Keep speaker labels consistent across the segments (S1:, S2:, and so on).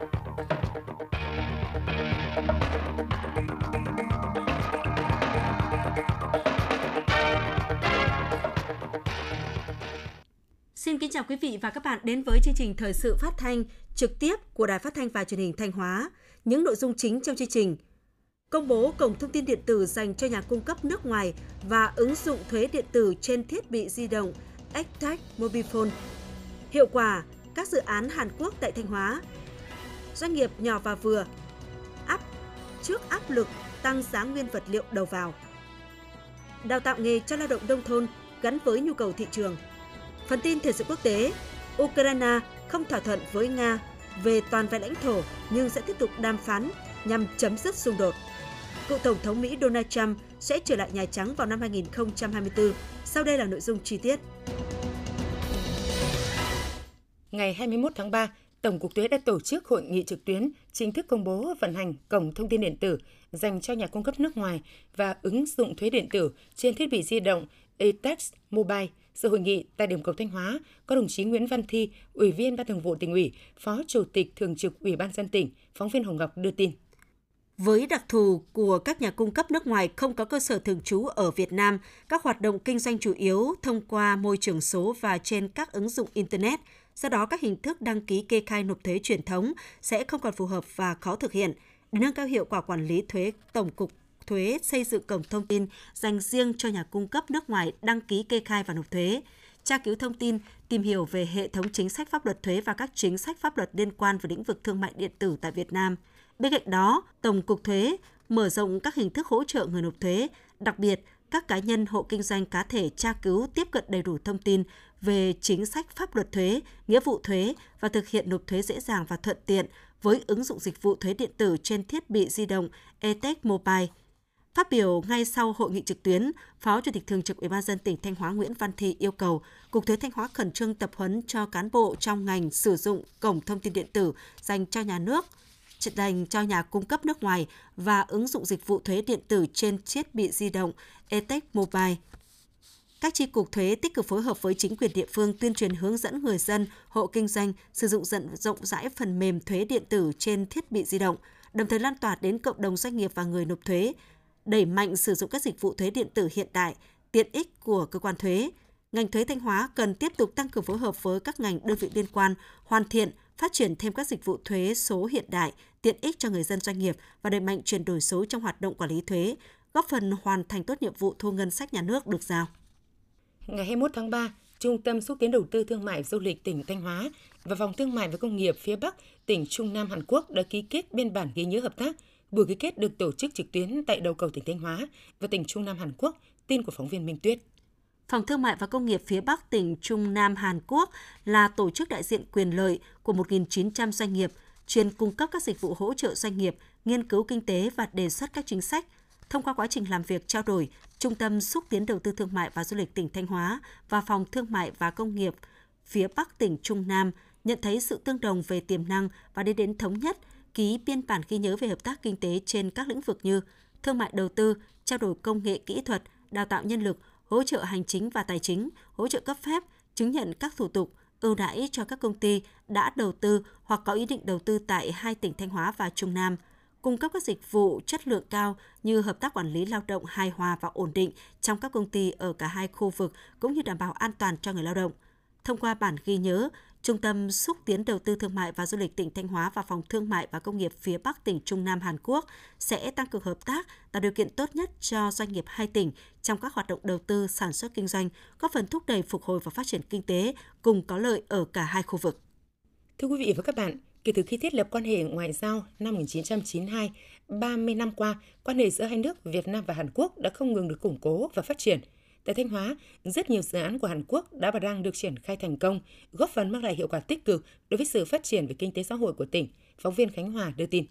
S1: Xin kính chào quý vị và các bạn đến với chương trình thời sự phát thanh trực tiếp của Đài Phát thanh và Truyền hình Thanh Hóa. Những nội dung chính trong chương trình: Công bố cổng thông tin điện tử dành cho nhà cung cấp nước ngoài và ứng dụng thuế điện tử trên thiết bị di động Xtech Mobifone, Hiệu quả các dự án Hàn Quốc tại Thanh Hóa. Doanh nghiệp nhỏ và vừa áp trước áp lực tăng giá nguyên vật liệu đầu vào. Đào tạo nghề cho lao động nông thôn gắn với nhu cầu thị trường – Phần tin thời sự quốc tế, Ukraine không thỏa thuận với Nga về toàn vẹn lãnh thổ nhưng sẽ tiếp tục đàm phán nhằm chấm dứt xung đột. Cựu Tổng thống Mỹ Donald Trump sẽ trở lại Nhà Trắng vào năm 2024. Sau đây là nội dung chi tiết.
S2: Ngày 21 tháng 3, Tổng cục Thuế đã tổ chức hội nghị trực tuyến chính thức công bố vận hành cổng thông tin điện tử dành cho nhà cung cấp nước ngoài và ứng dụng thuế điện tử trên thiết bị di động eTax Mobile – Sự hội nghị tại điểm cầu Thanh Hóa có đồng chí Nguyễn Văn Thi, Ủy viên Ban Thường vụ tỉnh ủy, Phó Chủ tịch Thường trực Ủy ban dân tỉnh, phóng viên Hồng Ngọc đưa tin.
S1: Với đặc thù của các nhà cung cấp nước ngoài không có cơ sở thường trú ở Việt Nam, các hoạt động kinh doanh chủ yếu thông qua môi trường số và trên các ứng dụng Internet. Do đó, các hình thức đăng ký kê khai nộp thuế truyền thống sẽ không còn phù hợp và khó thực hiện. Để nâng cao hiệu quả quản lý thuế, Tổng cục thuế xây dựng cổng thông tin dành riêng cho nhà cung cấp nước ngoài đăng ký kê khai và nộp thuế, tra cứu thông tin, tìm hiểu về hệ thống chính sách pháp luật thuế và các chính sách pháp luật liên quan về lĩnh vực thương mại điện tử tại Việt Nam. Bên cạnh đó, Tổng cục Thuế mở rộng các hình thức hỗ trợ người nộp thuế, đặc biệt các cá nhân hộ kinh doanh cá thể tra cứu tiếp cận đầy đủ thông tin về chính sách pháp luật thuế, nghĩa vụ thuế và thực hiện nộp thuế dễ dàng và thuận tiện với ứng dụng dịch vụ thuế điện tử trên thiết bị di động ETEC Mobile – Phát biểu ngay sau hội nghị trực tuyến, Phó Chủ tịch Thường trực Ủy ban dân tỉnh Thanh Hóa Nguyễn Văn Thị yêu cầu Cục Thuế Thanh Hóa khẩn trương tập huấn cho cán bộ trong ngành sử dụng cổng thông tin điện tử dành cho nhà nước, dành cho nhà cung cấp nước ngoài và ứng dụng dịch vụ thuế điện tử trên thiết bị di động ETEC Mobile. Các chi cục thuế tích cực phối hợp với chính quyền địa phương tuyên truyền hướng dẫn người dân, hộ kinh doanh sử dụng rộng rộng rãi phần mềm thuế điện tử trên thiết bị di động, đồng thời lan tỏa đến cộng đồng doanh nghiệp và người nộp thuế, đẩy mạnh sử dụng các dịch vụ thuế điện tử hiện đại, tiện ích của cơ quan thuế. Ngành thuế Thanh Hóa cần tiếp tục tăng cường phối hợp với các ngành đơn vị liên quan, hoàn thiện, phát triển thêm các dịch vụ thuế số hiện đại, tiện ích cho người dân doanh nghiệp và đẩy mạnh chuyển đổi số trong hoạt động quản lý thuế, góp phần hoàn thành tốt nhiệm vụ thu ngân sách nhà nước được giao.
S2: Ngày 21 tháng 3, Trung tâm xúc tiến đầu tư thương mại du lịch tỉnh Thanh Hóa và Phòng Thương mại và Công nghiệp phía Bắc tỉnh Trung Nam Hàn Quốc đã ký kết biên bản ghi nhớ hợp tác Buổi ký kết được tổ chức trực tuyến tại đầu cầu tỉnh Thanh Hóa và tỉnh Trung Nam Hàn Quốc, tin của phóng viên Minh Tuyết.
S1: Phòng Thương mại và Công nghiệp phía Bắc tỉnh Trung Nam Hàn Quốc là tổ chức đại diện quyền lợi của 1.900 doanh nghiệp, chuyên cung cấp các dịch vụ hỗ trợ doanh nghiệp, nghiên cứu kinh tế và đề xuất các chính sách. Thông qua quá trình làm việc trao đổi, Trung tâm xúc tiến đầu tư thương mại và du lịch tỉnh Thanh Hóa và Phòng Thương mại và Công nghiệp phía Bắc tỉnh Trung Nam nhận thấy sự tương đồng về tiềm năng và đi đến thống nhất – ký biên bản ghi nhớ về hợp tác kinh tế trên các lĩnh vực như thương mại đầu tư, trao đổi công nghệ kỹ thuật, đào tạo nhân lực, hỗ trợ hành chính và tài chính, hỗ trợ cấp phép, chứng nhận các thủ tục, ưu đãi cho các công ty đã đầu tư hoặc có ý định đầu tư tại hai tỉnh Thanh Hóa và Trung Nam, cung cấp các dịch vụ chất lượng cao như hợp tác quản lý lao động hài hòa và ổn định trong các công ty ở cả hai khu vực cũng như đảm bảo an toàn cho người lao động. Thông qua bản ghi nhớ, Trung tâm xúc tiến đầu tư thương mại và du lịch tỉnh Thanh Hóa và Phòng Thương mại và Công nghiệp phía Bắc tỉnh Trung Nam Hàn Quốc sẽ tăng cường hợp tác, tạo điều kiện tốt nhất cho doanh nghiệp hai tỉnh trong các hoạt động đầu tư, sản xuất kinh doanh, góp phần thúc đẩy phục hồi và phát triển kinh tế cùng có lợi ở cả hai khu vực.
S2: Thưa quý vị và các bạn, kể từ khi thiết lập quan hệ ngoại giao năm 1992, 30 năm qua, quan hệ giữa hai nước Việt Nam và Hàn Quốc đã không ngừng được củng cố và phát triển – Tại Thanh Hóa, rất nhiều dự án của Hàn Quốc đã và đang được triển khai thành công, góp phần mang lại hiệu quả tích cực đối với sự phát triển về kinh tế xã hội của tỉnh. Phóng viên Khánh Hòa đưa tin.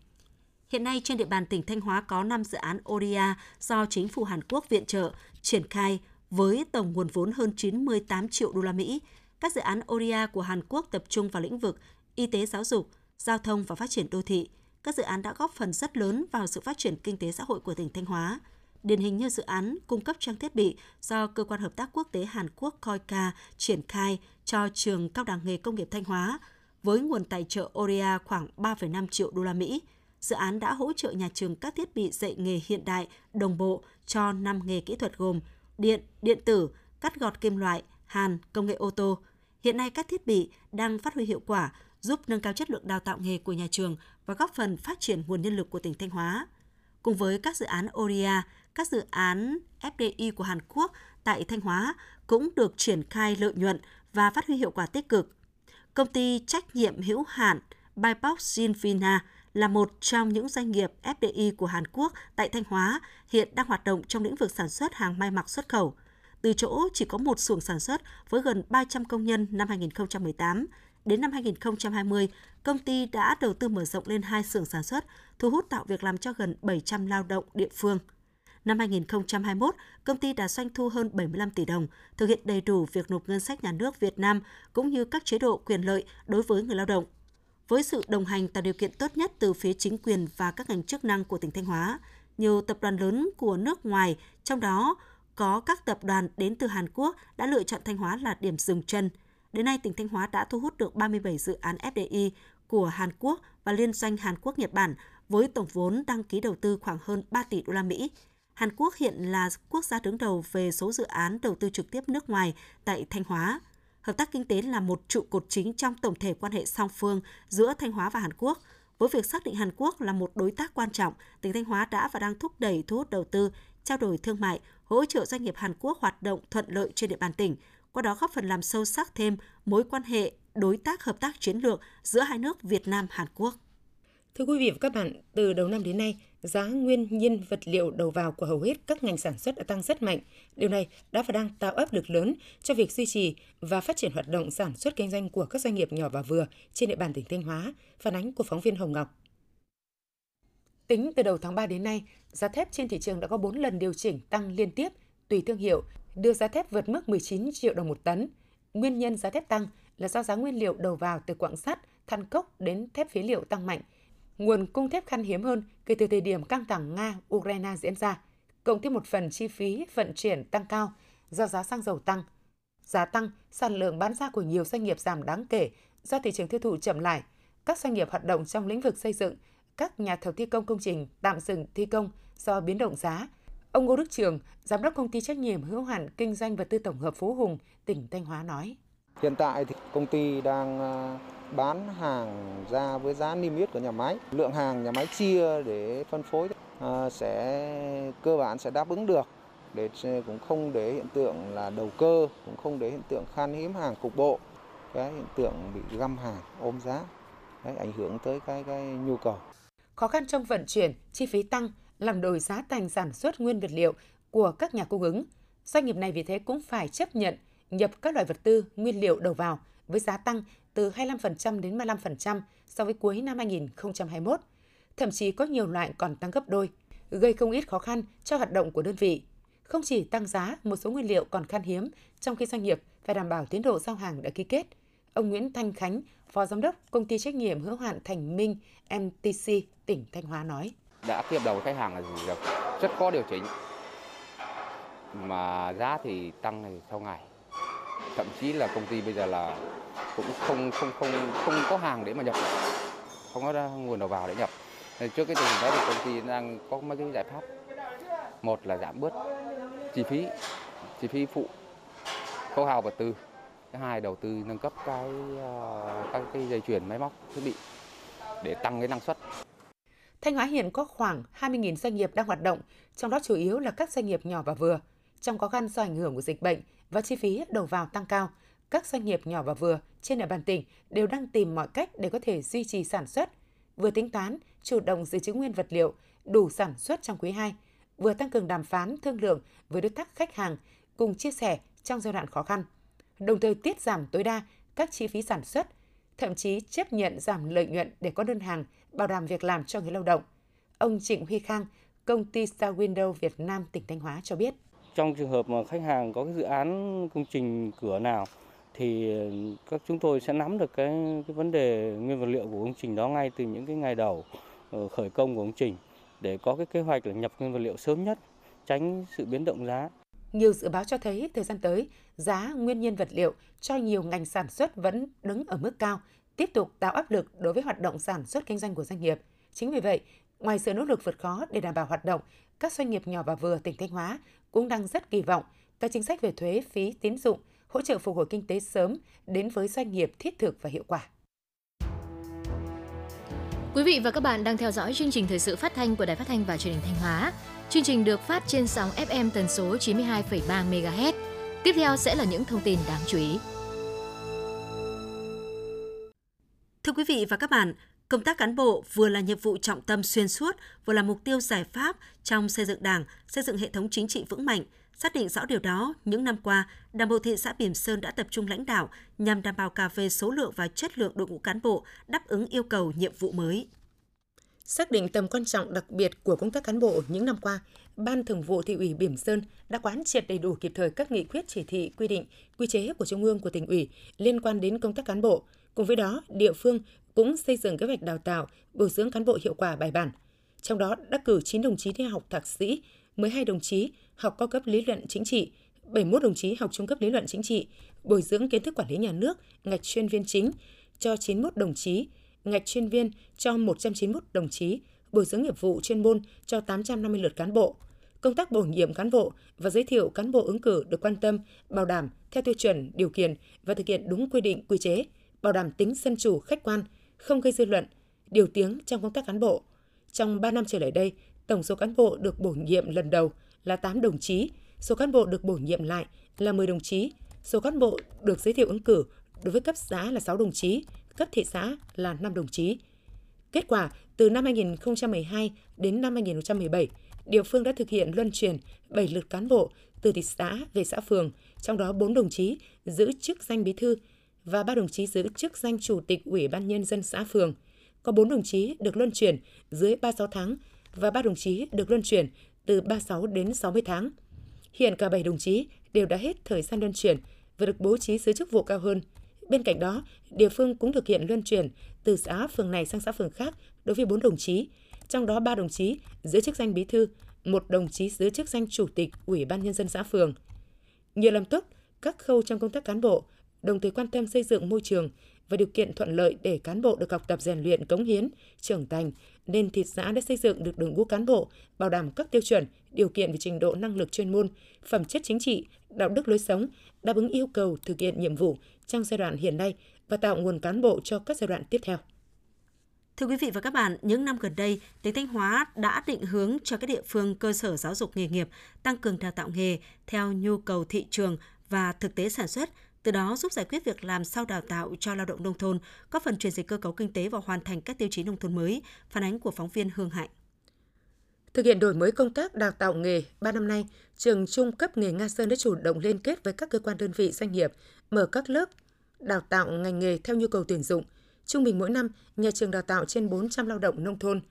S1: Hiện nay trên địa bàn tỉnh Thanh Hóa có 5 dự án ODA do chính phủ Hàn Quốc viện trợ triển khai với tổng nguồn vốn hơn 98 triệu đô la Mỹ. Các dự án ODA của Hàn Quốc tập trung vào lĩnh vực y tế giáo dục, giao thông và phát triển đô thị. Các dự án đã góp phần rất lớn vào sự phát triển kinh tế xã hội của tỉnh Thanh Hóa điển hình như dự án cung cấp trang thiết bị do Cơ quan Hợp tác Quốc tế Hàn Quốc COICA triển khai cho trường Cao đẳng nghề công nghiệp Thanh Hóa, với nguồn tài trợ ODA khoảng 3,5 triệu đô la Mỹ. Dự án đã hỗ trợ nhà trường các thiết bị dạy nghề hiện đại, đồng bộ cho 5 nghề kỹ thuật gồm điện, điện tử, cắt gọt kim loại, hàn, công nghệ ô tô. Hiện nay các thiết bị đang phát huy hiệu quả, giúp nâng cao chất lượng đào tạo nghề của nhà trường và góp phần phát triển nguồn nhân lực của tỉnh Thanh Hóa. Cùng với các dự án ODA, các dự án FDI của Hàn Quốc tại Thanh Hóa cũng được triển khai lợi nhuận và phát huy hiệu quả tích cực. Công ty trách nhiệm hữu hạn Bipox Sinvina là một trong những doanh nghiệp FDI của Hàn Quốc tại Thanh Hóa hiện đang hoạt động trong lĩnh vực sản xuất hàng may mặc xuất khẩu. Từ chỗ chỉ có một xưởng sản xuất với gần 300 công nhân năm 2018, đến năm 2020, công ty đã đầu tư mở rộng lên hai xưởng sản xuất, thu hút tạo việc làm cho gần 700 lao động địa phương. Năm 2021, công ty đã doanh thu hơn 75 tỷ đồng, thực hiện đầy đủ việc nộp ngân sách nhà nước Việt Nam cũng như các chế độ quyền lợi đối với người lao động. Với sự đồng hành tạo điều kiện tốt nhất từ phía chính quyền và các ngành chức năng của tỉnh Thanh Hóa, nhiều tập đoàn lớn của nước ngoài, trong đó có các tập đoàn đến từ Hàn Quốc đã lựa chọn Thanh Hóa là điểm dừng chân. Đến nay, tỉnh Thanh Hóa đã thu hút được 37 dự án FDI của Hàn Quốc và liên doanh Hàn Quốc Nhật Bản với tổng vốn đăng ký đầu tư khoảng hơn 3 tỷ đô la Mỹ. Hàn Quốc hiện là quốc gia đứng đầu về số dự án đầu tư trực tiếp nước ngoài tại Thanh Hóa. Hợp tác kinh tế là một trụ cột chính trong tổng thể quan hệ song phương giữa Thanh Hóa và Hàn Quốc. Với việc xác định Hàn Quốc là một đối tác quan trọng, tỉnh Thanh Hóa đã và đang thúc đẩy thu hút đầu tư, trao đổi thương mại, hỗ trợ doanh nghiệp Hàn Quốc hoạt động thuận lợi trên địa bàn tỉnh, qua đó góp phần làm sâu sắc thêm mối quan hệ đối tác hợp tác chiến lược giữa hai nước Việt Nam Hàn Quốc.
S2: Thưa quý vị và các bạn, từ đầu năm đến nay, giá nguyên nhiên vật liệu đầu vào của hầu hết các ngành sản xuất đã tăng rất mạnh. Điều này đã và đang tạo áp lực lớn cho việc duy trì và phát triển hoạt động sản xuất kinh doanh của các doanh nghiệp nhỏ và vừa trên địa bàn tỉnh Thanh Hóa, phản ánh của phóng viên Hồng Ngọc. Tính từ đầu tháng 3 đến nay, giá thép trên thị trường đã có 4 lần điều chỉnh tăng liên tiếp tùy thương hiệu, đưa giá thép vượt mức 19 triệu đồng một tấn. Nguyên nhân giá thép tăng là do giá nguyên liệu đầu vào từ quặng sắt, than cốc đến thép phế liệu tăng mạnh – nguồn cung thép khan hiếm hơn kể từ thời điểm căng thẳng Nga-Ukraine diễn ra, cộng thêm một phần chi phí vận chuyển tăng cao do giá xăng dầu tăng. Giá tăng, sản lượng bán ra của nhiều doanh nghiệp giảm đáng kể do thị trường tiêu thụ chậm lại. Các doanh nghiệp hoạt động trong lĩnh vực xây dựng, các nhà thầu thi công công trình tạm dừng thi công do biến động giá. Ông Ngô Đức Trường, giám đốc công ty trách nhiệm hữu hạn kinh doanh vật tư tổng hợp Phú Hùng, tỉnh Thanh Hóa nói:
S3: Hiện tại thì công ty đang à, bán hàng ra với giá niêm yết của nhà máy. Lượng hàng nhà máy chia để phân phối à, sẽ cơ bản sẽ đáp ứng được để cũng không để hiện tượng là đầu cơ, cũng không để hiện tượng khan hiếm hàng cục bộ, cái hiện tượng bị găm hàng ôm giá, đấy, ảnh hưởng tới cái cái nhu cầu.
S2: Khó khăn trong vận chuyển, chi phí tăng làm đổi giá thành sản xuất nguyên vật liệu của các nhà cung ứng. Doanh nghiệp này vì thế cũng phải chấp nhận nhập các loại vật tư, nguyên liệu đầu vào với giá tăng từ 25% đến 35% so với cuối năm 2021. Thậm chí có nhiều loại còn tăng gấp đôi, gây không ít khó khăn cho hoạt động của đơn vị. Không chỉ tăng giá, một số nguyên liệu còn khan hiếm, trong khi doanh nghiệp phải đảm bảo tiến độ giao hàng đã ký kết. Ông Nguyễn Thanh Khánh, Phó Giám đốc Công ty trách nhiệm hữu hạn Thành Minh MTC tỉnh Thanh Hóa nói.
S4: Đã ký hợp đồng với khách hàng là rất có điều chỉnh, mà giá thì tăng theo ngày. Thậm chí là công ty bây giờ là cũng không không không không có hàng để mà nhập. Không có nguồn đầu vào để nhập. Nên trước cái tình hình đó thì công ty đang có mấy cái giải pháp. Một là giảm bớt chi phí chi phí phụ khâu hào vật tư. Thứ hai đầu tư nâng cấp cái ờ, các cái dây chuyền máy móc thiết bị để tăng cái năng suất.
S2: Thanh Hóa hiện có khoảng 20.000 doanh nghiệp đang hoạt động, trong đó chủ yếu là các doanh nghiệp nhỏ và vừa. Trong khó khăn do ảnh hưởng của dịch bệnh và chi phí đầu vào tăng cao, các doanh nghiệp nhỏ và vừa trên địa bàn tỉnh đều đang tìm mọi cách để có thể duy trì sản xuất, vừa tính toán chủ động dự trữ nguyên vật liệu đủ sản xuất trong quý 2, vừa tăng cường đàm phán thương lượng với đối tác khách hàng cùng chia sẻ trong giai đoạn khó khăn, đồng thời tiết giảm tối đa các chi phí sản xuất, thậm chí chấp nhận giảm lợi nhuận để có đơn hàng, bảo đảm việc làm cho người lao động. Ông Trịnh Huy Khang, công ty Star Window Việt Nam tỉnh Thanh Hóa cho biết.
S5: Trong trường hợp mà khách hàng có cái dự án công trình cửa nào thì các chúng tôi sẽ nắm được cái, cái vấn đề nguyên vật liệu của công trình đó ngay từ những cái ngày đầu ờ, khởi công của công trình để có cái kế hoạch là nhập nguyên vật liệu sớm nhất, tránh sự biến động giá.
S2: Nhiều dự báo cho thấy thời gian tới, giá nguyên nhiên vật liệu cho nhiều ngành sản xuất vẫn đứng ở mức cao, tiếp tục tạo áp lực đối với hoạt động sản xuất kinh doanh của doanh nghiệp. Chính vì vậy, ngoài sự nỗ lực vượt khó để đảm bảo hoạt động, các doanh nghiệp nhỏ và vừa tỉnh Thanh Hóa cũng đang rất kỳ vọng các chính sách về thuế, phí, tín dụng, hỗ trợ phục hồi kinh tế sớm đến với doanh nghiệp thiết thực và hiệu quả.
S6: Quý vị và các bạn đang theo dõi chương trình thời sự phát thanh của Đài Phát thanh và Truyền hình Thanh Hóa. Chương trình được phát trên sóng FM tần số 92,3 MHz. Tiếp theo sẽ là những thông tin đáng chú ý.
S1: Thưa quý vị và các bạn, công tác cán bộ vừa là nhiệm vụ trọng tâm xuyên suốt, vừa là mục tiêu giải pháp trong xây dựng Đảng, xây dựng hệ thống chính trị vững mạnh. Xác định rõ điều đó, những năm qua, Đảng bộ thị xã Bỉm Sơn đã tập trung lãnh đạo nhằm đảm bảo cả về số lượng và chất lượng đội ngũ cán bộ đáp ứng yêu cầu nhiệm vụ mới.
S2: Xác định tầm quan trọng đặc biệt của công tác cán bộ những năm qua, Ban Thường vụ Thị ủy Bỉm Sơn đã quán triệt đầy đủ kịp thời các nghị quyết chỉ thị, quy định, quy chế của Trung ương của tỉnh ủy liên quan đến công tác cán bộ. Cùng với đó, địa phương cũng xây dựng kế hoạch đào tạo, bồi dưỡng cán bộ hiệu quả bài bản. Trong đó đã cử 9 đồng chí đi học thạc sĩ, 12 đồng chí học cao cấp lý luận chính trị, 71 đồng chí học trung cấp lý luận chính trị, bồi dưỡng kiến thức quản lý nhà nước, ngạch chuyên viên chính cho 91 đồng chí, ngạch chuyên viên cho 191 đồng chí, bồi dưỡng nghiệp vụ chuyên môn cho 850 lượt cán bộ. Công tác bổ nhiệm cán bộ và giới thiệu cán bộ ứng cử được quan tâm, bảo đảm theo tiêu chuẩn, điều kiện và thực hiện đúng quy định, quy chế, bảo đảm tính dân chủ, khách quan, không gây dư luận, điều tiếng trong công tác cán bộ. Trong 3 năm trở lại đây, tổng số cán bộ được bổ nhiệm lần đầu là 8 đồng chí, số cán bộ được bổ nhiệm lại là 10 đồng chí, số cán bộ được giới thiệu ứng cử đối với cấp xã là 6 đồng chí, cấp thị xã là 5 đồng chí. Kết quả, từ năm 2012 đến năm 2017, địa phương đã thực hiện luân chuyển 7 lượt cán bộ từ thị xã về xã phường, trong đó 4 đồng chí giữ chức danh bí thư và ba đồng chí giữ chức danh chủ tịch Ủy ban nhân dân xã phường. Có 4 đồng chí được luân chuyển dưới 36 tháng và ba đồng chí được luân chuyển từ 36 đến 60 tháng. Hiện cả 7 đồng chí đều đã hết thời gian luân chuyển và được bố trí giữ chức vụ cao hơn. Bên cạnh đó, địa phương cũng thực hiện luân chuyển từ xã phường này sang xã phường khác đối với 4 đồng chí, trong đó 3 đồng chí giữ chức danh bí thư, một đồng chí giữ chức danh chủ tịch Ủy ban nhân dân xã phường. Nhờ làm tốt các khâu trong công tác cán bộ, đồng thời quan tâm xây dựng môi trường và điều kiện thuận lợi để cán bộ được học tập rèn luyện cống hiến, trưởng thành, nên thị xã đã xây dựng được đội ngũ cán bộ bảo đảm các tiêu chuẩn, điều kiện về trình độ năng lực chuyên môn, phẩm chất chính trị, đạo đức lối sống, đáp ứng yêu cầu thực hiện nhiệm vụ trong giai đoạn hiện nay và tạo nguồn cán bộ cho các giai đoạn tiếp theo.
S1: Thưa quý vị và các bạn, những năm gần đây, tỉnh Thanh Hóa đã định hướng cho các địa phương cơ sở giáo dục nghề nghiệp tăng cường đào tạo nghề theo nhu cầu thị trường và thực tế sản xuất, từ đó giúp giải quyết việc làm sau đào tạo cho lao động nông thôn, có phần chuyển dịch cơ cấu kinh tế và hoàn thành các tiêu chí nông thôn mới, phản ánh của phóng viên Hương Hạnh.
S2: Thực hiện đổi mới công tác đào tạo nghề, 3 năm nay, trường trung cấp nghề Nga Sơn đã chủ động liên kết với các cơ quan đơn vị doanh nghiệp, mở các lớp đào tạo ngành nghề theo nhu cầu tuyển dụng. Trung bình mỗi năm, nhà trường đào tạo trên 400 lao động nông thôn.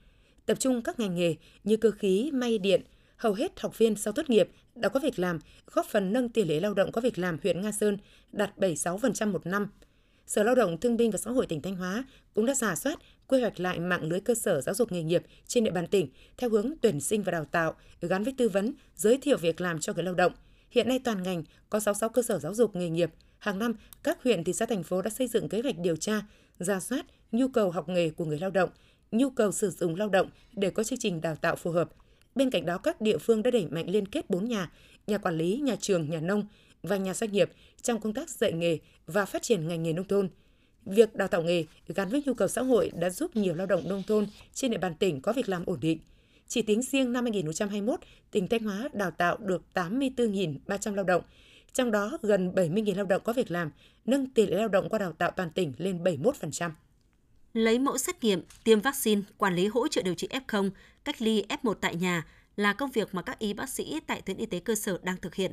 S2: Tập trung các ngành nghề như cơ khí, may điện, hầu hết học viên sau tốt nghiệp đã có việc làm, góp phần nâng tỷ lệ lao động có việc làm huyện Nga Sơn đạt 76% một năm. Sở Lao động Thương binh và Xã hội tỉnh Thanh Hóa cũng đã giả soát, quy hoạch lại mạng lưới cơ sở giáo dục nghề nghiệp trên địa bàn tỉnh theo hướng tuyển sinh và đào tạo gắn với tư vấn, giới thiệu việc làm cho người lao động. Hiện nay toàn ngành có 66 cơ sở giáo dục nghề nghiệp. Hàng năm, các huyện, thị xã, thành phố đã xây dựng kế hoạch điều tra, giả soát nhu cầu học nghề của người lao động, nhu cầu sử dụng lao động để có chương trình đào tạo phù hợp. Bên cạnh đó, các địa phương đã đẩy mạnh liên kết bốn nhà, nhà quản lý, nhà trường, nhà nông và nhà doanh nghiệp trong công tác dạy nghề và phát triển ngành nghề nông thôn. Việc đào tạo nghề gắn với nhu cầu xã hội đã giúp nhiều lao động nông thôn trên địa bàn tỉnh có việc làm ổn định. Chỉ tính riêng năm 2021, tỉnh Thanh Hóa đào tạo được 84.300 lao động, trong đó gần 70.000 lao động có việc làm, nâng tỷ lệ lao động qua đào tạo toàn tỉnh lên 71%.
S1: Lấy mẫu xét nghiệm, tiêm vaccine, quản lý hỗ trợ điều trị F0, cách ly F1 tại nhà là công việc mà các y bác sĩ tại tuyến y tế cơ sở đang thực hiện.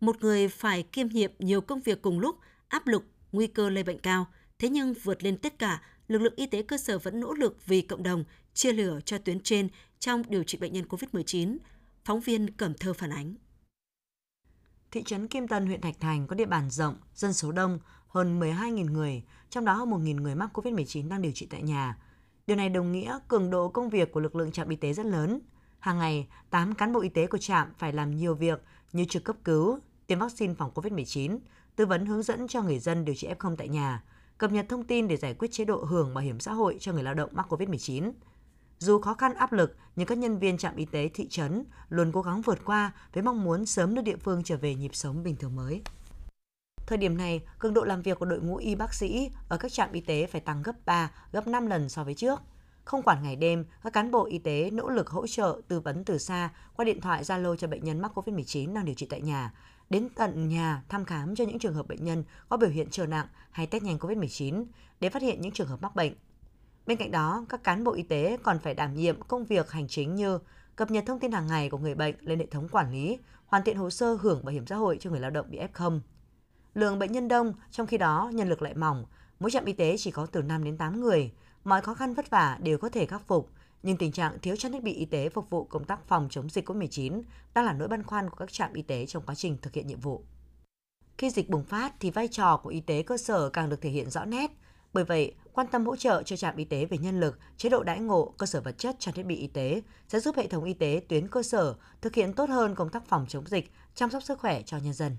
S1: Một người phải kiêm nhiệm nhiều công việc cùng lúc, áp lực, nguy cơ lây bệnh cao. Thế nhưng vượt lên tất cả, lực lượng y tế cơ sở vẫn nỗ lực vì cộng đồng, chia lửa cho tuyến trên trong điều trị bệnh nhân COVID-19. Phóng viên Cẩm Thơ phản ánh.
S7: Thị trấn Kim Tân, huyện Thạch Thành có địa bàn rộng, dân số đông, hơn 12.000 người, trong đó hơn 1.000 người mắc COVID-19 đang điều trị tại nhà. Điều này đồng nghĩa cường độ công việc của lực lượng trạm y tế rất lớn. Hàng ngày, 8 cán bộ y tế của trạm phải làm nhiều việc như trực cấp cứu, tiêm vaccine phòng COVID-19, tư vấn hướng dẫn cho người dân điều trị F0 tại nhà, cập nhật thông tin để giải quyết chế độ hưởng bảo hiểm xã hội cho người lao động mắc COVID-19. Dù khó khăn áp lực, nhưng các nhân viên trạm y tế thị trấn luôn cố gắng vượt qua với mong muốn sớm đưa địa phương trở về nhịp sống bình thường mới. Thời điểm này, cường độ làm việc của đội ngũ y bác sĩ ở các trạm y tế phải tăng gấp 3, gấp 5 lần so với trước. Không quản ngày đêm, các cán bộ y tế nỗ lực hỗ trợ tư vấn từ xa qua điện thoại Zalo cho bệnh nhân mắc COVID-19 đang điều trị tại nhà, đến tận nhà thăm khám cho những trường hợp bệnh nhân có biểu hiện trở nặng hay test nhanh COVID-19 để phát hiện những trường hợp mắc bệnh. Bên cạnh đó, các cán bộ y tế còn phải đảm nhiệm công việc hành chính như cập nhật thông tin hàng ngày của người bệnh lên hệ thống quản lý, hoàn thiện hồ sơ hưởng bảo hiểm xã hội cho người lao động bị F0. Lượng bệnh nhân đông, trong khi đó nhân lực lại mỏng, mỗi trạm y tế chỉ có từ 5 đến 8 người, mọi khó khăn vất vả đều có thể khắc phục, nhưng tình trạng thiếu trang thiết bị y tế phục vụ công tác phòng chống dịch COVID-19 đang là nỗi băn khoăn của các trạm y tế trong quá trình thực hiện nhiệm vụ. Khi dịch bùng phát thì vai trò của y tế cơ sở càng được thể hiện rõ nét. Bởi vậy, quan tâm hỗ trợ cho trạm y tế về nhân lực, chế độ đãi ngộ, cơ sở vật chất, trang thiết bị y tế sẽ giúp hệ thống y tế tuyến cơ sở thực hiện tốt hơn công tác phòng chống dịch, chăm sóc sức khỏe cho nhân dân.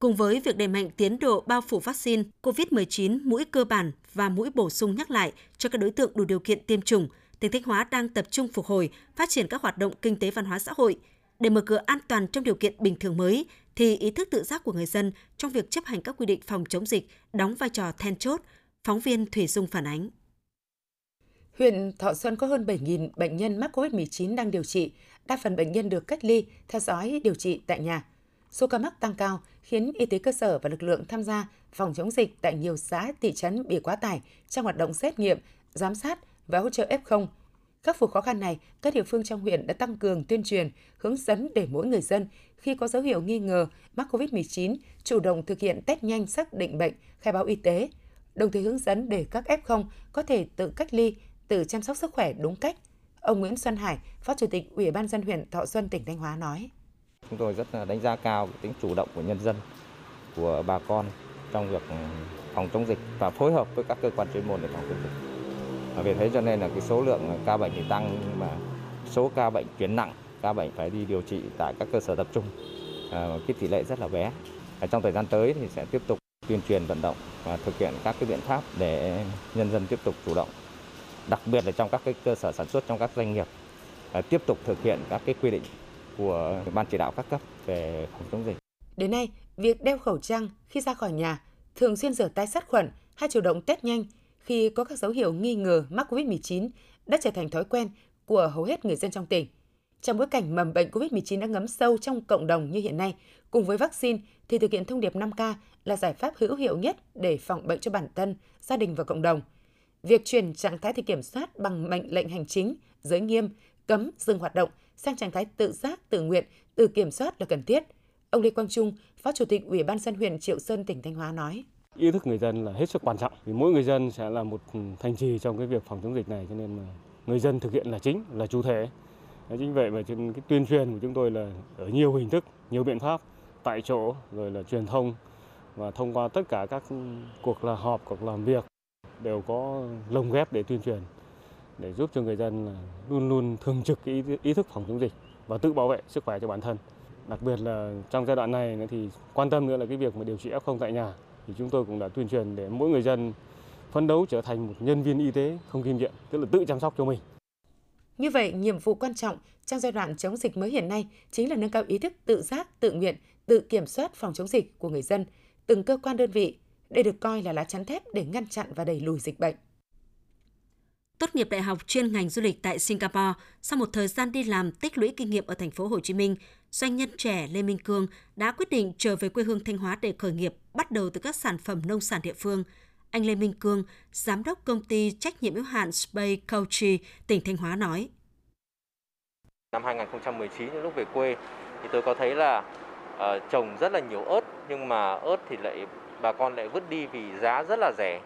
S1: Cùng với việc đẩy mạnh tiến độ bao phủ vaccine COVID-19 mũi cơ bản và mũi bổ sung nhắc lại cho các đối tượng đủ điều kiện tiêm chủng, tỉnh Thanh Hóa đang tập trung phục hồi, phát triển các hoạt động kinh tế văn hóa xã hội. Để mở cửa an toàn trong điều kiện bình thường mới, thì ý thức tự giác của người dân trong việc chấp hành các quy định phòng chống dịch đóng vai trò then chốt, phóng viên Thủy Dung phản ánh.
S2: Huyện Thọ Xuân có hơn 7.000 bệnh nhân mắc COVID-19 đang điều trị, đa phần bệnh nhân được cách ly, theo dõi, điều trị tại nhà. Số ca mắc tăng cao khiến y tế cơ sở và lực lượng tham gia phòng chống dịch tại nhiều xã, thị trấn bị quá tải trong hoạt động xét nghiệm, giám sát và hỗ trợ F0. Khắc phục khó khăn này, các địa phương trong huyện đã tăng cường tuyên truyền, hướng dẫn để mỗi người dân khi có dấu hiệu nghi ngờ mắc COVID-19 chủ động thực hiện test nhanh xác định bệnh, khai báo y tế, đồng thời hướng dẫn để các F0 có thể tự cách ly, tự chăm sóc sức khỏe đúng cách. Ông Nguyễn Xuân Hải, Phó Chủ tịch Ủy ban dân huyện Thọ Xuân, tỉnh Thanh Hóa nói.
S8: Chúng tôi rất là đánh giá cao tính chủ động của nhân dân, của bà con trong việc phòng chống dịch và phối hợp với các cơ quan chuyên môn để phòng chống dịch. và Vì thế cho nên là cái số lượng ca bệnh thì tăng nhưng mà số ca bệnh chuyển nặng, ca bệnh phải đi điều trị tại các cơ sở tập trung à, cái tỷ lệ rất là bé. Trong thời gian tới thì sẽ tiếp tục tuyên truyền vận động và thực hiện các cái biện pháp để nhân dân tiếp tục chủ động. Đặc biệt là trong các cái cơ sở sản xuất trong các doanh nghiệp tiếp tục thực hiện các cái quy định của ban chỉ đạo các cấp về phòng chống dịch.
S2: Đến nay, việc đeo khẩu trang khi ra khỏi nhà, thường xuyên rửa tay sát khuẩn hay chủ động test nhanh khi có các dấu hiệu nghi ngờ mắc COVID-19 đã trở thành thói quen của hầu hết người dân trong tỉnh. Trong bối cảnh mầm bệnh COVID-19 đã ngấm sâu trong cộng đồng như hiện nay, cùng với vaccine thì thực hiện thông điệp 5K là giải pháp hữu hiệu nhất để phòng bệnh cho bản thân, gia đình và cộng đồng. Việc chuyển trạng thái thì kiểm soát bằng mệnh lệnh hành chính, giới nghiêm, cấm dừng hoạt động sang trạng thái tự giác, tự nguyện, tự kiểm soát là cần thiết. Ông Lê Quang Trung, Phó Chủ tịch Ủy ban dân huyện Triệu Sơn, tỉnh Thanh Hóa nói.
S5: Ý thức người dân là hết sức quan trọng vì mỗi người dân sẽ là một thành trì trong cái việc phòng chống dịch này cho nên mà người dân thực hiện là chính, là chủ thể. Chính vậy mà trên cái tuyên truyền của chúng tôi là ở nhiều hình thức, nhiều biện pháp tại chỗ rồi là truyền thông và thông qua tất cả các cuộc là họp, cuộc làm việc đều có lồng ghép để tuyên truyền để giúp cho người dân luôn luôn thường trực cái ý thức phòng chống dịch và tự bảo vệ sức khỏe cho bản thân. Đặc biệt là trong giai đoạn này thì quan tâm nữa là cái việc mà điều trị F0 tại nhà thì chúng tôi cũng đã tuyên truyền để mỗi người dân phấn đấu trở thành một nhân viên y tế không kiêm nhiệm, tức là tự chăm sóc cho mình.
S2: Như vậy, nhiệm vụ quan trọng trong giai đoạn chống dịch mới hiện nay chính là nâng cao ý thức tự giác, tự nguyện, tự kiểm soát phòng chống dịch của người dân, từng cơ quan đơn vị. Đây được coi là lá chắn thép để ngăn chặn và đẩy lùi dịch bệnh.
S1: Tốt nghiệp đại học chuyên ngành du lịch tại Singapore, sau một thời gian đi làm tích lũy kinh nghiệm ở thành phố Hồ Chí Minh, doanh nhân trẻ Lê Minh Cương đã quyết định trở về quê hương Thanh Hóa để khởi nghiệp, bắt đầu từ các sản phẩm nông sản địa phương. Anh Lê Minh Cương, giám đốc công ty trách nhiệm hữu hạn Space Country, tỉnh Thanh Hóa nói.
S9: Năm 2019 lúc về quê thì tôi có thấy là uh, trồng rất là nhiều ớt nhưng mà ớt thì lại bà con lại vứt đi vì giá rất là rẻ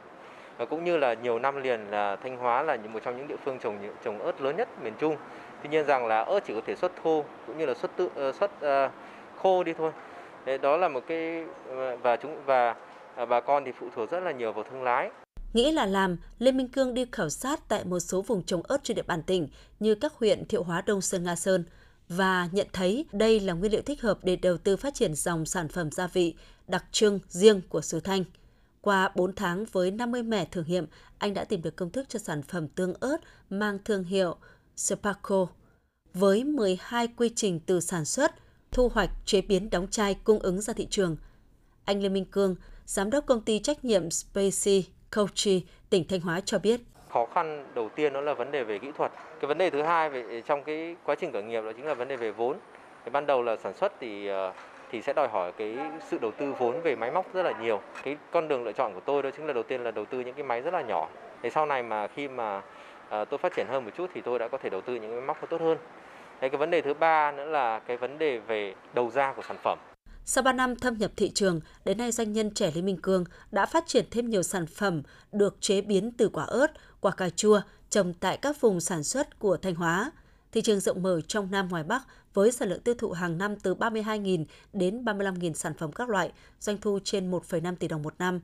S9: và cũng như là nhiều năm liền là Thanh Hóa là một trong những địa phương trồng trồng ớt lớn nhất miền Trung. Tuy nhiên rằng là ớt chỉ có thể xuất thô cũng như là xuất tự ờ, xuất uh, khô đi thôi. Đấy, đó là một cái ờ, và chúng và uh, bà con thì phụ thuộc rất là nhiều vào thương lái.
S1: Nghĩ là làm, Lê Minh Cương đi khảo sát tại một số vùng trồng ớt trên địa bàn tỉnh như các huyện Thiệu Hóa Đông Sơn Nga Sơn và nhận thấy đây là nguyên liệu thích hợp để đầu tư phát triển dòng sản phẩm gia vị đặc trưng riêng của xứ Thanh. Qua 4 tháng với 50 mẻ thử nghiệm, anh đã tìm được công thức cho sản phẩm tương ớt mang thương hiệu Sparkle. Với 12 quy trình từ sản xuất, thu hoạch, chế biến, đóng chai, cung ứng ra thị trường. Anh Lê Minh Cương, giám đốc công ty trách nhiệm Spacey Coachy, tỉnh Thanh Hóa cho biết.
S9: Khó khăn đầu tiên đó là vấn đề về kỹ thuật. Cái vấn đề thứ hai về trong cái quá trình khởi nghiệp đó chính là vấn đề về vốn. Cái ban đầu là sản xuất thì ờ, thì sẽ đòi hỏi cái sự đầu tư vốn về máy móc rất là nhiều. Cái con đường lựa chọn của tôi đó chính là đầu tiên là đầu tư những cái máy rất là nhỏ. Thì sau này mà khi mà ờ, tôi phát triển hơn một chút thì tôi đã có thể đầu tư những cái máy móc tốt hơn. Thế cái vấn đề thứ ba nữa là cái vấn đề về đầu ra của sản phẩm.
S1: Sau 3 năm thâm nhập thị trường, đến nay doanh nhân trẻ Lê Minh Cương đã phát triển thêm nhiều sản phẩm được chế biến từ quả ớt, quả cà chua trồng tại các vùng sản xuất của Thanh Hóa. Thị trường rộng mở trong Nam ngoài Bắc với sản lượng tiêu thụ hàng năm từ 32.000 đến 35.000 sản phẩm các loại, doanh thu trên 1,5 tỷ đồng một năm.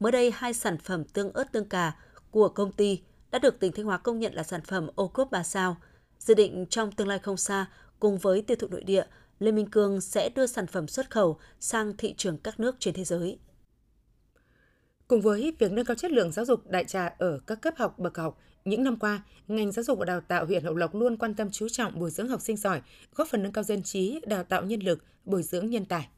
S1: Mới đây, hai sản phẩm tương ớt tương cà của công ty đã được tỉnh Thanh Hóa công nhận là sản phẩm ô cốp 3 sao. Dự định trong tương lai không xa, cùng với tiêu thụ nội địa, Lê Minh Cương sẽ đưa sản phẩm xuất khẩu sang thị trường các nước trên thế giới.
S2: Cùng với việc nâng cao chất lượng giáo dục đại trà ở các cấp học bậc học, những năm qua, ngành giáo dục và đào tạo huyện Hậu Lộc luôn quan tâm chú trọng bồi dưỡng học sinh giỏi, góp phần nâng cao dân trí, đào tạo nhân lực, bồi dưỡng nhân tài.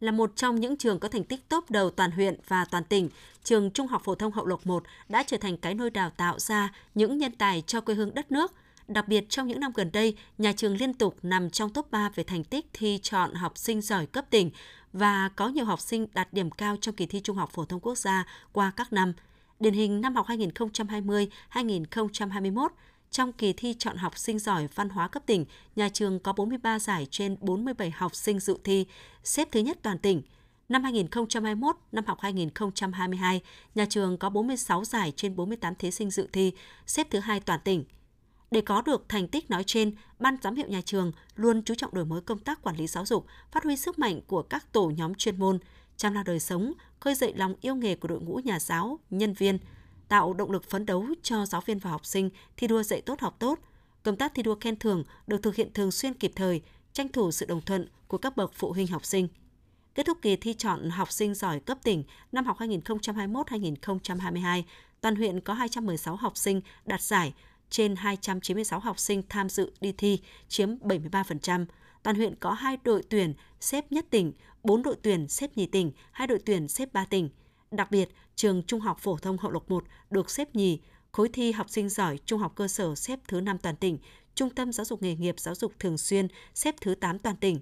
S1: Là một trong những trường có thành tích tốt đầu toàn huyện và toàn tỉnh, trường Trung học phổ thông Hậu Lộc 1 đã trở thành cái nôi đào tạo ra những nhân tài cho quê hương đất nước. Đặc biệt trong những năm gần đây, nhà trường liên tục nằm trong top 3 về thành tích thi chọn học sinh giỏi cấp tỉnh và có nhiều học sinh đạt điểm cao trong kỳ thi Trung học phổ thông quốc gia qua các năm. Điển hình năm học 2020-2021, trong kỳ thi chọn học sinh giỏi văn hóa cấp tỉnh, nhà trường có 43 giải trên 47 học sinh dự thi, xếp thứ nhất toàn tỉnh. Năm 2021, năm học 2022, nhà trường có 46 giải trên 48 thí sinh dự thi, xếp thứ hai toàn tỉnh. Để có được thành tích nói trên, Ban giám hiệu nhà trường luôn chú trọng đổi mới công tác quản lý giáo dục, phát huy sức mạnh của các tổ nhóm chuyên môn, chăm lo đời sống, khơi dậy lòng yêu nghề của đội ngũ nhà giáo, nhân viên, tạo động lực phấn đấu cho giáo viên và học sinh thi đua dạy tốt học tốt. Công tác thi đua khen thưởng được thực hiện thường xuyên kịp thời, tranh thủ sự đồng thuận của các bậc phụ huynh học sinh. Kết thúc kỳ thi chọn học sinh giỏi cấp tỉnh năm học 2021-2022, toàn huyện có 216 học sinh đạt giải, trên 296 học sinh tham dự đi thi, chiếm 73%. Toàn huyện có 2 đội tuyển xếp nhất tỉnh, 4 đội tuyển xếp nhì tỉnh, 2 đội tuyển xếp ba tỉnh. Đặc biệt, trường Trung học phổ thông Hậu Lộc 1 được xếp nhì, khối thi học sinh giỏi trung học cơ sở xếp thứ 5 toàn tỉnh, Trung tâm giáo dục nghề nghiệp giáo dục thường xuyên xếp thứ 8 toàn tỉnh.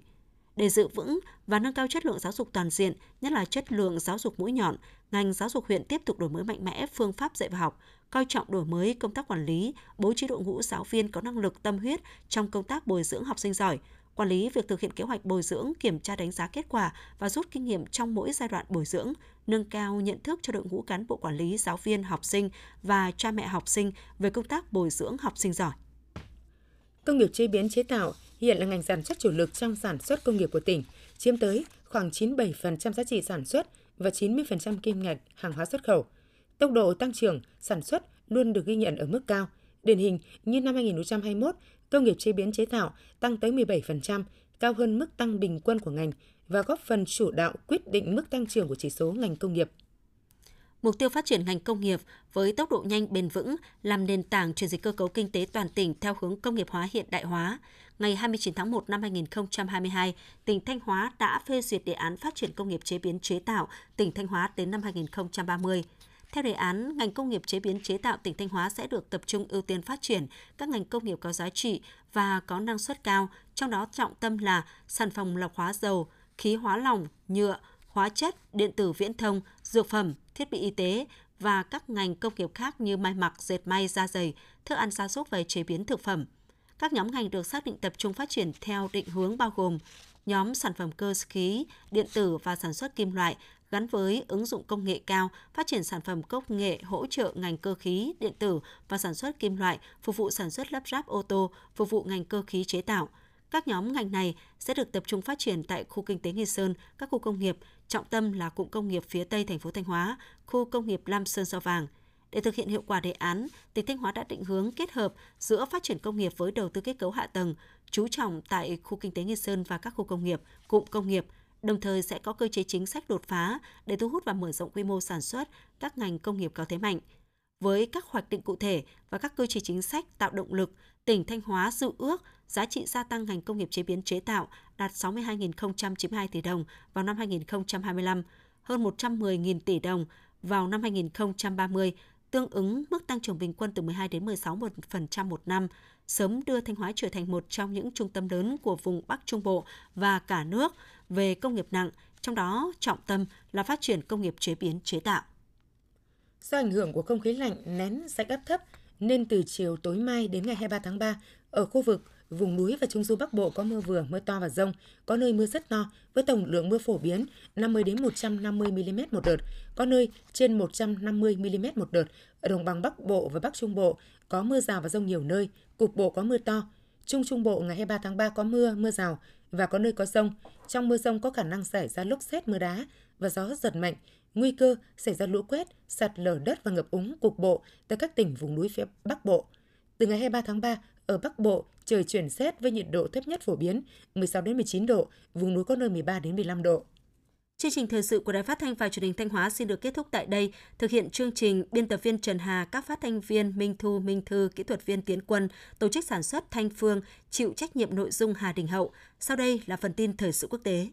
S1: Để giữ vững và nâng cao chất lượng giáo dục toàn diện, nhất là chất lượng giáo dục mũi nhọn, ngành giáo dục huyện tiếp tục đổi mới mạnh mẽ phương pháp dạy và học, coi trọng đổi mới công tác quản lý, bố trí đội ngũ giáo viên có năng lực tâm huyết trong công tác bồi dưỡng học sinh giỏi, quản lý việc thực hiện kế hoạch bồi dưỡng, kiểm tra đánh giá kết quả và rút kinh nghiệm trong mỗi giai đoạn bồi dưỡng, nâng cao nhận thức cho đội ngũ cán bộ quản lý, giáo viên, học sinh và cha mẹ học sinh về công tác bồi dưỡng học sinh giỏi.
S2: Công nghiệp chế biến chế tạo hiện là ngành sản xuất chủ lực trong sản xuất công nghiệp của tỉnh, chiếm tới khoảng 97% giá trị sản xuất và 90% kim ngạch hàng hóa xuất khẩu. Tốc độ tăng trưởng sản xuất luôn được ghi nhận ở mức cao. Điển hình như năm 2021, công nghiệp chế biến chế tạo tăng tới 17%, cao hơn mức tăng bình quân của ngành và góp phần chủ đạo quyết định mức tăng trưởng của chỉ số ngành công nghiệp.
S1: Mục tiêu phát triển ngành công nghiệp với tốc độ nhanh bền vững làm nền tảng chuyển dịch cơ cấu kinh tế toàn tỉnh theo hướng công nghiệp hóa hiện đại hóa. Ngày 29 tháng 1 năm 2022, tỉnh Thanh Hóa đã phê duyệt đề án phát triển công nghiệp chế biến chế tạo tỉnh Thanh Hóa đến năm 2030. Theo đề án, ngành công nghiệp chế biến chế tạo tỉnh Thanh Hóa sẽ được tập trung ưu tiên phát triển các ngành công nghiệp có giá trị và có năng suất cao, trong đó trọng tâm là sản phẩm lọc hóa dầu, khí hóa lỏng, nhựa, hóa chất, điện tử viễn thông, dược phẩm, thiết bị y tế và các ngành công nghiệp khác như may mặc, dệt may, da dày, thức ăn gia súc và chế biến thực phẩm. Các nhóm ngành được xác định tập trung phát triển theo định hướng bao gồm nhóm sản phẩm cơ khí, điện tử và sản xuất kim loại gắn với ứng dụng công nghệ cao, phát triển sản phẩm công nghệ hỗ trợ ngành cơ khí, điện tử và sản xuất kim loại, phục vụ sản xuất lắp ráp ô tô, phục vụ ngành cơ khí chế tạo. Các nhóm ngành này sẽ được tập trung phát triển tại khu kinh tế Nghi Sơn, các khu công nghiệp, trọng tâm là cụm công nghiệp phía Tây thành phố Thanh Hóa, khu công nghiệp Lam Sơn Sao Vàng. Để thực hiện hiệu quả đề án, tỉnh Thanh Hóa đã định hướng kết hợp giữa phát triển công nghiệp với đầu tư kết cấu hạ tầng, chú trọng tại khu kinh tế Nghi Sơn và các khu công nghiệp, cụm công nghiệp – đồng thời sẽ có cơ chế chính sách đột phá để thu hút và mở rộng quy mô sản xuất các ngành công nghiệp có thế mạnh. Với các hoạch định cụ thể và các cơ chế chính sách tạo động lực, tỉnh Thanh Hóa dự ước giá trị gia tăng ngành công nghiệp chế biến chế tạo đạt 62.092 tỷ đồng vào năm 2025, hơn 110.000 tỷ đồng vào năm 2030, tương ứng mức tăng trưởng bình quân từ 12 đến 16% một năm, sớm đưa Thanh Hóa trở thành một trong những trung tâm lớn của vùng Bắc Trung Bộ và cả nước về công nghiệp nặng, trong đó trọng tâm là phát triển công nghiệp chế biến chế tạo.
S2: Do ảnh hưởng của không khí lạnh nén dạnh áp thấp nên từ chiều tối mai đến ngày 23 tháng 3, ở khu vực vùng núi và trung du Bắc Bộ có mưa vừa, mưa to và rông, có nơi mưa rất to với tổng lượng mưa phổ biến 50 đến 150 mm một đợt, có nơi trên 150 mm một đợt. Ở đồng bằng Bắc Bộ và Bắc Trung Bộ có mưa rào và rông nhiều nơi, cục bộ có mưa to. Trung Trung Bộ ngày 23 tháng 3 có mưa, mưa rào và có nơi có rông. Trong mưa rông có khả năng xảy ra lốc xét mưa đá và gió giật mạnh, nguy cơ xảy ra lũ quét, sạt lở đất và ngập úng cục bộ tại các tỉnh vùng núi phía Bắc Bộ. Từ ngày 23 tháng 3, ở Bắc Bộ, trời chuyển rét với nhiệt độ thấp nhất phổ biến 16 đến 19 độ, vùng núi có nơi 13 đến 15 độ.
S1: Chương trình thời sự của Đài Phát thanh và Truyền hình Thanh Hóa xin được kết thúc tại đây. Thực hiện chương trình biên tập viên Trần Hà, các phát thanh viên Minh Thu, Minh Thư, kỹ thuật viên Tiến Quân, tổ chức sản xuất Thanh Phương, chịu trách nhiệm nội dung Hà Đình Hậu. Sau đây là phần tin thời sự quốc tế.